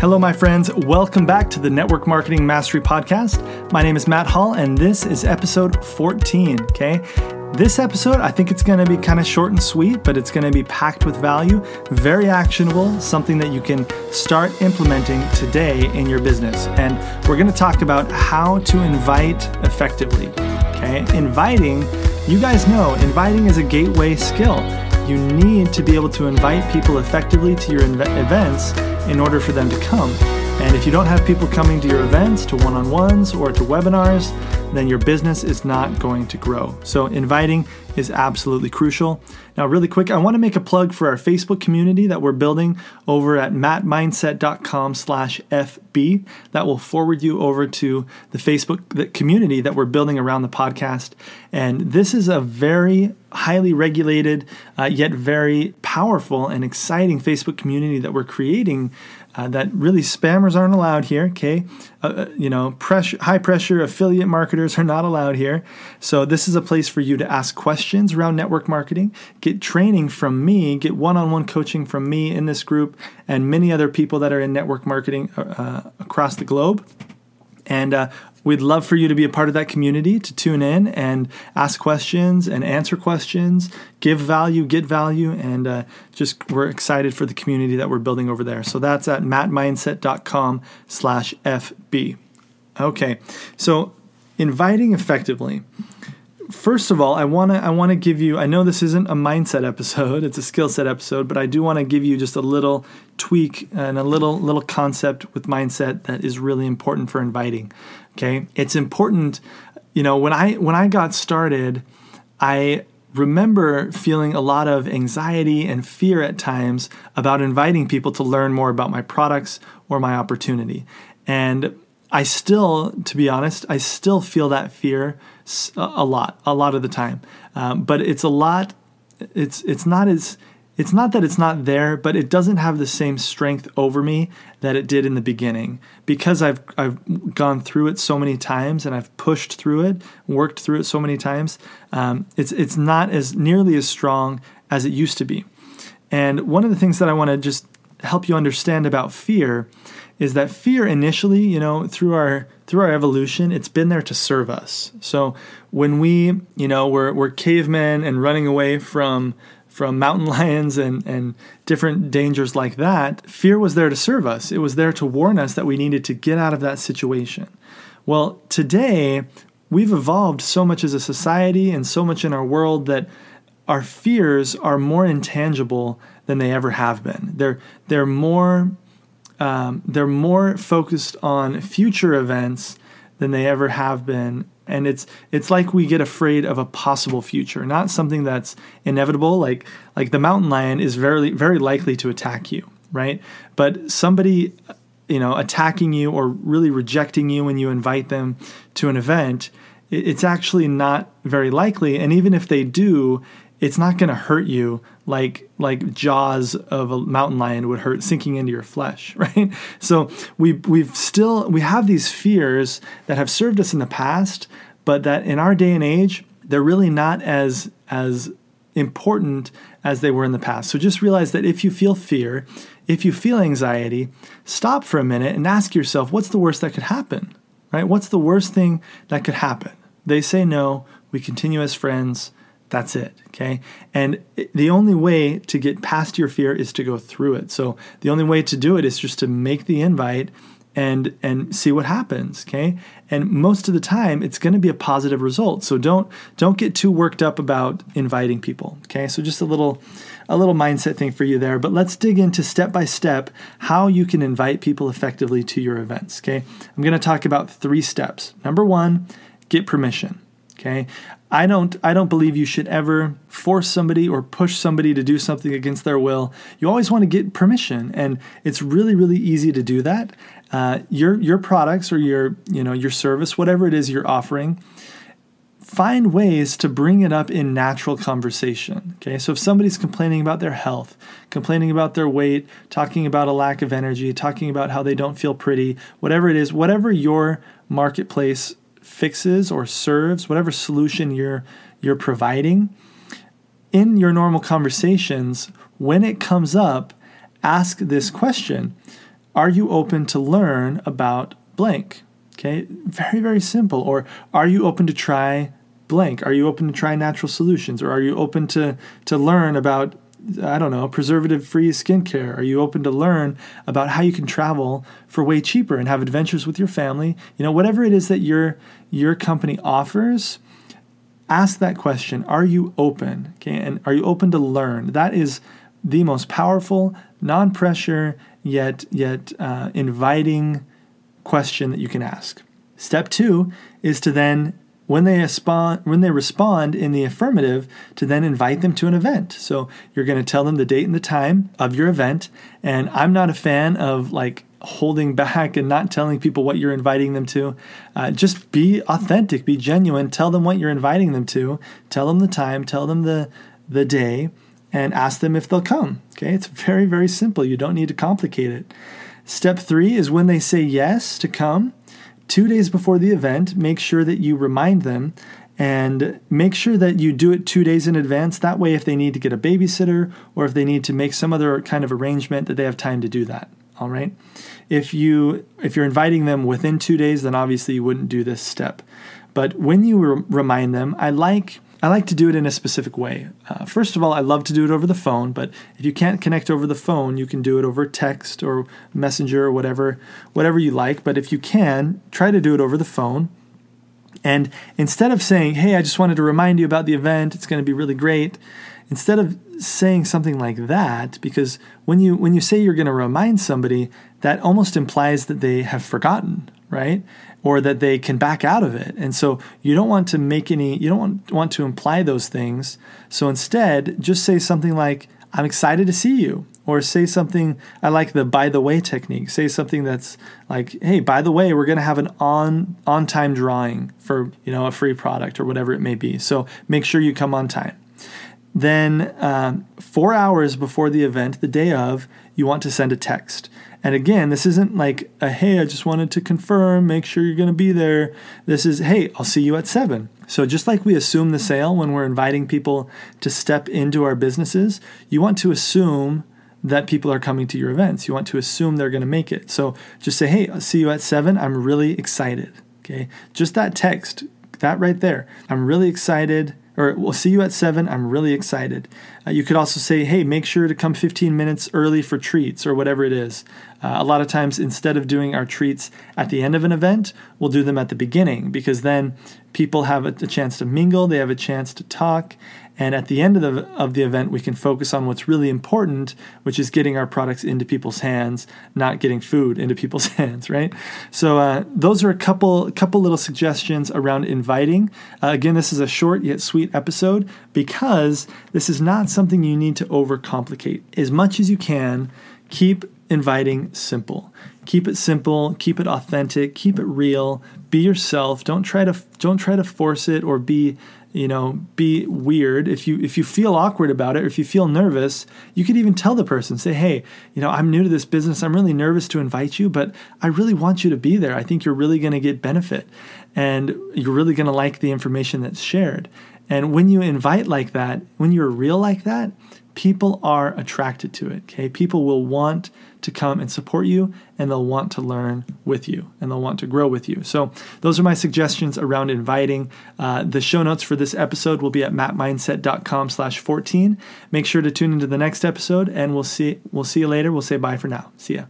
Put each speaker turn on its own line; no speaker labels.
Hello, my friends. Welcome back to the Network Marketing Mastery Podcast. My name is Matt Hall, and this is episode 14. Okay. This episode, I think it's going to be kind of short and sweet, but it's going to be packed with value, very actionable, something that you can start implementing today in your business. And we're going to talk about how to invite effectively. Okay. Inviting, you guys know, inviting is a gateway skill. You need to be able to invite people effectively to your events in order for them to come. And if you don't have people coming to your events, to one on ones, or to webinars, then your business is not going to grow. So, inviting is absolutely crucial. Now, really quick, I want to make a plug for our Facebook community that we're building over at mattmindset.com slash FB. That will forward you over to the Facebook community that we're building around the podcast. And this is a very highly regulated, uh, yet very powerful and exciting Facebook community that we're creating uh, that really spammers aren't allowed here. Okay, uh, uh, you know, pressure, high pressure affiliate marketers are not allowed here. So this is a place for you to ask questions around network marketing, get training from me, get one-on-one coaching from me in this group, and many other people that are in network marketing uh, uh across the globe. And uh, We'd love for you to be a part of that community, to tune in and ask questions and answer questions, give value, get value, and uh, just we're excited for the community that we're building over there. So that's at mattmindset.com slash FB. Okay, so inviting effectively. First of all, I want to I want to give you I know this isn't a mindset episode, it's a skill set episode, but I do want to give you just a little tweak and a little little concept with mindset that is really important for inviting. Okay? It's important, you know, when I when I got started, I remember feeling a lot of anxiety and fear at times about inviting people to learn more about my products or my opportunity. And I still, to be honest, I still feel that fear a lot, a lot of the time. Um, but it's a lot. It's it's not as it's not that it's not there, but it doesn't have the same strength over me that it did in the beginning because I've I've gone through it so many times and I've pushed through it, worked through it so many times. Um, it's it's not as nearly as strong as it used to be. And one of the things that I want to just help you understand about fear is that fear initially, you know, through our through our evolution, it's been there to serve us. So when we, you know, we're we're cavemen and running away from from mountain lions and, and different dangers like that, fear was there to serve us. It was there to warn us that we needed to get out of that situation. Well, today, we've evolved so much as a society and so much in our world that our fears are more intangible than they ever have been. They're, they're, more, um, they're more focused on future events than they ever have been. And it's it's like we get afraid of a possible future not something that's inevitable. Like like the mountain lion is very very likely to attack you right? But somebody you know attacking you or really rejecting you when you invite them to an event it's actually not very likely. And even if they do it's not going to hurt you like like jaws of a mountain lion would hurt sinking into your flesh right? So we we've still we have these fears that have served us in the past but that in our day and age they're really not as as important as they were in the past. So just realize that if you feel fear if you feel anxiety stop for a minute and ask yourself what's the worst that could happen right? What's the worst thing that could happen? They say no. We continue as friends that's it. Okay. And the only way to get past your fear is to go through it. So the only way to do it is just to make the invite and and see what happens okay and most of the time it's going to be a positive result so don't don't get too worked up about inviting people okay so just a little a little mindset thing for you there but let's dig into step by step how you can invite people effectively to your events okay i'm going to talk about three steps number 1 get permission okay I don't I don't believe you should ever force somebody or push somebody to do something against their will. You always want to get permission, and it's really really easy to do that. Uh, your your products or your you know your service, whatever it is you're offering, find ways to bring it up in natural conversation. Okay, so if somebody's complaining about their health, complaining about their weight, talking about a lack of energy, talking about how they don't feel pretty, whatever it is, whatever your marketplace fixes or serves, whatever solution you're you're providing, in your normal conversations, when it comes up, ask this question. are you open to learn about blank? Okay, very, very simple. Or are you open to try blank? Are you open to try natural solutions? Or are you open to, to learn about, I don't know, preservative free skincare? Are you open to learn about how you can travel for way cheaper and have adventures with your family? You know, whatever it is that your, your company offers, ask that question. Are you open? Okay, and are you open to learn? That is the most powerful, non pressure, yet, yet uh, inviting question that you can ask. Step two is to then when they respond when they respond in the affirmative to then invite them to an event. So you're going to tell them the date and the time of your event and i'm not a fan of like holding back and not telling people what you're inviting them to. Uh, just be authentic be genuine tell them what you're inviting them to tell them the time tell them the the day and ask them if they'll come okay? It's very very simple. You don't need to complicate it. Step three is when they say yes to come two days before the event, make sure that you remind them and make sure that you do it two days in advance. That way, if they need to get a babysitter or if they need to make some other kind of arrangement, that they have time to do that. All right. If you if you're inviting them within two days, then obviously you wouldn't do this step. But when you re- remind them, I like I like to do it in a specific way. Uh, first of all, I love to do it over the phone, but if you can't connect over the phone, you can do it over text or messenger or whatever, whatever you like. But if you can, try to do it over the phone. And instead of saying, "Hey, I just wanted to remind you about the event. It's going to be really great," instead of saying something like that, because when you when you say you're going to remind somebody, that almost implies that they have forgotten, right? or that they can back out of it. And so you don't want to make any, you don't want, want to imply those things. So instead, just say something like, I'm excited to see you. Or say something, I like the by the way technique. Say something that's like, hey, by the way, we're going to have an on on time drawing for you know a free product or whatever it may be. So make sure you come on time. Then um, four hours before the event, the day of, you want to send a text. And again, this isn't like a hey, I just wanted to confirm, make sure you're going to be there. This is hey, I'll see you at 7. So just like we assume the sale when we're inviting people to step into our businesses, you want to assume that people are coming to your events. You want to assume they're going to make it. So just say, "Hey, I'll see you at 7. I'm really excited." Okay? Just that text, that right there. I'm really excited or we'll see you at 7. I'm really excited. Uh, you could also say, hey, make sure to come 15 minutes early for treats or whatever it is. Uh, a lot of times, instead of doing our treats at the end of an event, we'll do them at the beginning because then people have a, a chance to mingle, they have a chance to talk, and at the end of the, of the event, we can focus on what's really important, which is getting our products into people's hands, not getting food into people's hands, right? So uh, those are a couple couple little suggestions around inviting. Uh, again, this is a short yet sweet episode because this is not something you need to overcomplicate. As much as you can, keep inviting simple. Keep it simple, keep it authentic, keep it real, be yourself. Don't try to don't try to force it or be you know be weird. If you if you feel awkward about it or if you feel nervous you could even tell the person say hey you know i'm new to this business. I'm really nervous to invite you but i really want you to be there. I think you're really going to get benefit and you're really going to like the information that's shared. And when you invite like that when you're real like that people are attracted to it okay people will want to come and support you and they'll want to learn with you and they'll want to grow with you. So, those are my suggestions around inviting. Uh, the show notes for this episode will be at mattmindset.com slash 14. Make sure to tune into the next episode and we'll see, we'll see you later. We'll say bye for now. See ya.